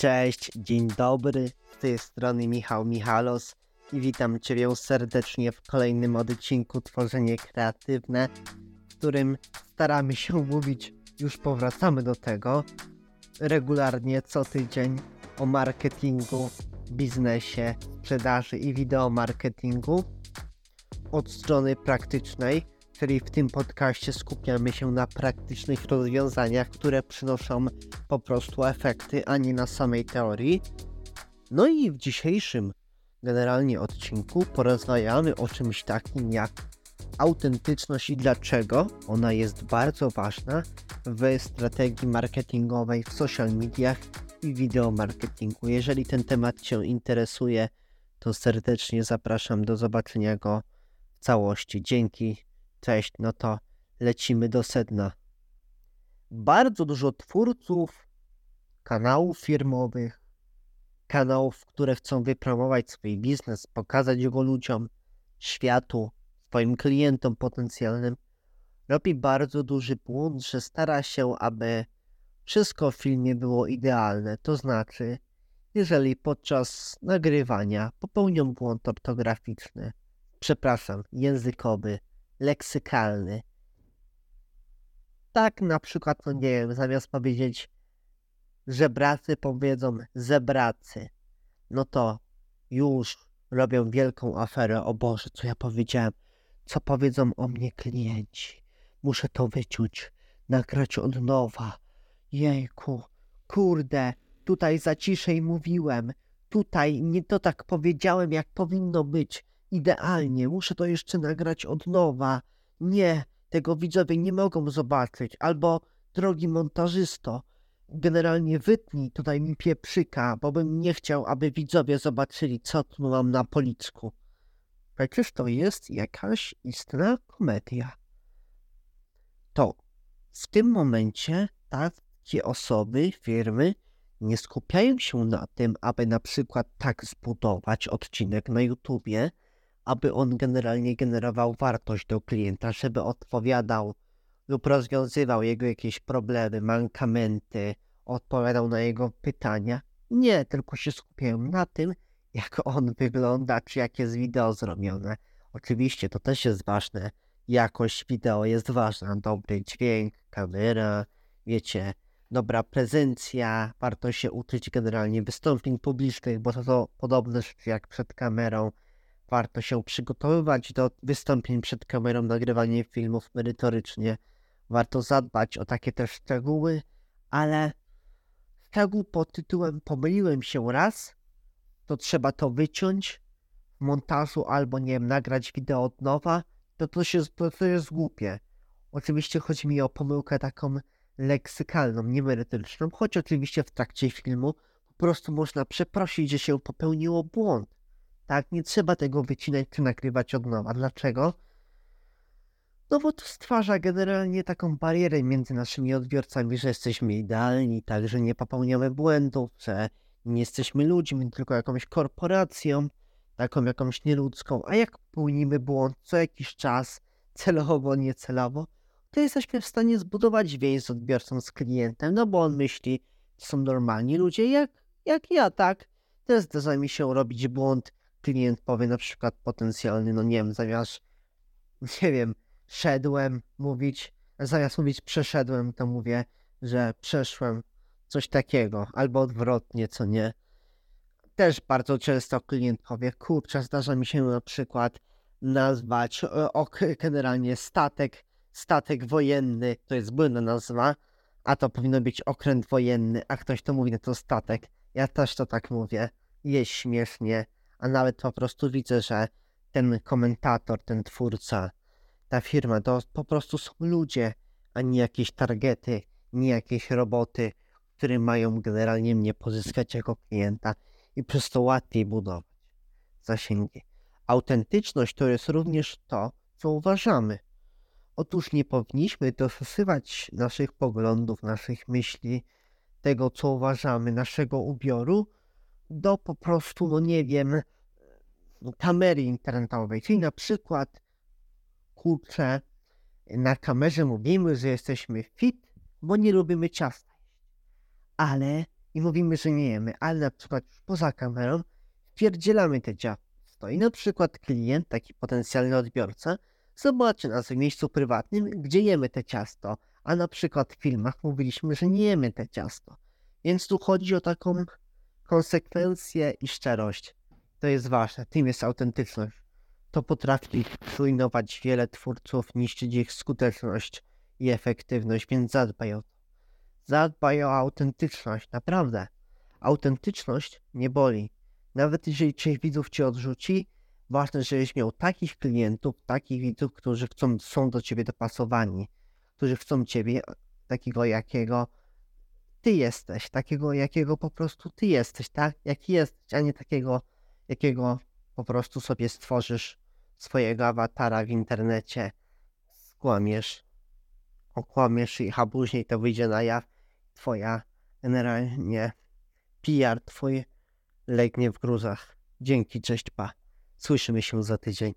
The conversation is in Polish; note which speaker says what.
Speaker 1: Cześć, dzień dobry, z tej strony Michał Michalos i witam Cię serdecznie w kolejnym odcinku Tworzenie Kreatywne, w którym staramy się mówić, już powracamy do tego, regularnie co tydzień o marketingu, biznesie, sprzedaży i wideomarketingu od strony praktycznej, czyli w tym podcaście skupiamy się na praktycznych rozwiązaniach, które przynoszą po prostu efekty, a nie na samej teorii. No i w dzisiejszym generalnie odcinku porozmawiamy o czymś takim jak autentyczność i dlaczego ona jest bardzo ważna w strategii marketingowej, w social mediach i wideomarketingu. Jeżeli ten temat Cię interesuje, to serdecznie zapraszam do zobaczenia go w całości. Dzięki, cześć, no to lecimy do sedna. Bardzo dużo twórców kanałów firmowych, kanałów, które chcą wypromować swój biznes, pokazać go ludziom, światu, swoim klientom potencjalnym, robi bardzo duży błąd, że stara się, aby wszystko w filmie było idealne. To znaczy, jeżeli podczas nagrywania popełnią błąd ortograficzny, przepraszam, językowy, leksykalny, tak na przykład, no nie wiem, zamiast powiedzieć żebracy powiedzą zebracy, no to już robią wielką aferę. O Boże, co ja powiedziałem? Co powiedzą o mnie klienci? Muszę to wyciąć, nagrać od nowa. Jejku, kurde, tutaj za ciszej mówiłem. Tutaj nie to tak powiedziałem, jak powinno być. Idealnie, muszę to jeszcze nagrać od nowa. Nie, tego widzowie nie mogą zobaczyć. Albo, drogi montażysto, generalnie wytnij tutaj mi pieprzyka, bo bym nie chciał, aby widzowie zobaczyli, co tu mam na policku. Przecież to jest jakaś istna komedia. To w tym momencie takie osoby, firmy nie skupiają się na tym, aby na przykład tak zbudować odcinek na YouTubie, aby on generalnie generował wartość do klienta, żeby odpowiadał lub rozwiązywał jego jakieś problemy, mankamenty, odpowiadał na jego pytania. Nie, tylko się skupiają na tym, jak on wygląda, czy jak jest wideo zrobione. Oczywiście to też jest ważne. Jakość wideo jest ważna. Dobry dźwięk, kamera, wiecie, dobra prezencja. Warto się uczyć generalnie wystąpień publicznych, bo to, to podobne rzeczy jak przed kamerą. Warto się przygotowywać do wystąpień przed kamerą, nagrywanie filmów merytorycznie. Warto zadbać o takie też szczegóły, ale szczegół pod tytułem pomyliłem się raz, to trzeba to wyciąć w montażu albo nie wiem, nagrać wideo od nowa, to to, się, to, to jest głupie. Oczywiście chodzi mi o pomyłkę taką leksykalną, niemerytoryczną, choć oczywiście w trakcie filmu po prostu można przeprosić, że się popełniło błąd. Tak, nie trzeba tego wycinać czy nagrywać od nowa. Dlaczego? No bo to stwarza generalnie taką barierę między naszymi odbiorcami, że jesteśmy idealni, tak, że nie popełniamy błędów, że nie jesteśmy ludźmi, tylko jakąś korporacją, taką jakąś nieludzką, a jak popełnimy błąd co jakiś czas, celowo, niecelowo, to jesteśmy w stanie zbudować więź z odbiorcą, z klientem, no bo on myśli, że są normalni ludzie jak, jak ja, tak? Też zdarza mi się robić błąd, klient powie na przykład potencjalny, no nie wiem, zamiast, nie wiem, szedłem mówić, zamiast mówić przeszedłem, to mówię, że przeszłem, coś takiego, albo odwrotnie, co nie. Też bardzo często klient powie, kurczę, zdarza mi się na przykład nazwać ok, generalnie statek, statek wojenny, to jest błędna nazwa, a to powinno być okręt wojenny, a ktoś to mówi, no to statek. Ja też to tak mówię, jest śmiesznie, a nawet po prostu widzę, że ten komentator, ten twórca, ta firma, to po prostu są ludzie, a nie jakieś targety, nie jakieś roboty, które mają generalnie mnie pozyskać jako klienta i przez to łatwiej budować zasięgi. Autentyczność to jest również to, co uważamy. Otóż nie powinniśmy dostosować naszych poglądów, naszych myśli, tego co uważamy, naszego ubioru do po prostu, no nie wiem, kamery internetowej. Czyli na przykład, kurczę, na kamerze mówimy, że jesteśmy fit, bo nie lubimy ciasta ale i mówimy, że nie jemy, ale na przykład poza kamerą wpierdzielamy te ciasto i na przykład klient, taki potencjalny odbiorca, zobaczy nas w miejscu prywatnym, gdzie jemy te ciasto, a na przykład w filmach mówiliśmy, że nie jemy te ciasto. Więc tu chodzi o taką konsekwencję i szczerość. To jest ważne, tym jest autentyczność. To potrafi zrujnować wiele twórców, niszczyć ich skuteczność i efektywność, więc zadbaj o to. Zadbaj o autentyczność, naprawdę. Autentyczność nie boli. Nawet jeżeli część widzów cię odrzuci, ważne, żebyś miał takich klientów, takich widzów, którzy chcą, są do ciebie dopasowani, którzy chcą ciebie takiego, jakiego ty jesteś, takiego, jakiego po prostu ty jesteś, tak? Jaki jesteś, a nie takiego, jakiego po prostu sobie stworzysz swojego awatara w internecie, skłamiesz, okłamiesz ich, a później to wyjdzie na jaw, twoja generalnie PR twój legnie w gruzach. Dzięki, cześć, pa. Słyszymy się za tydzień.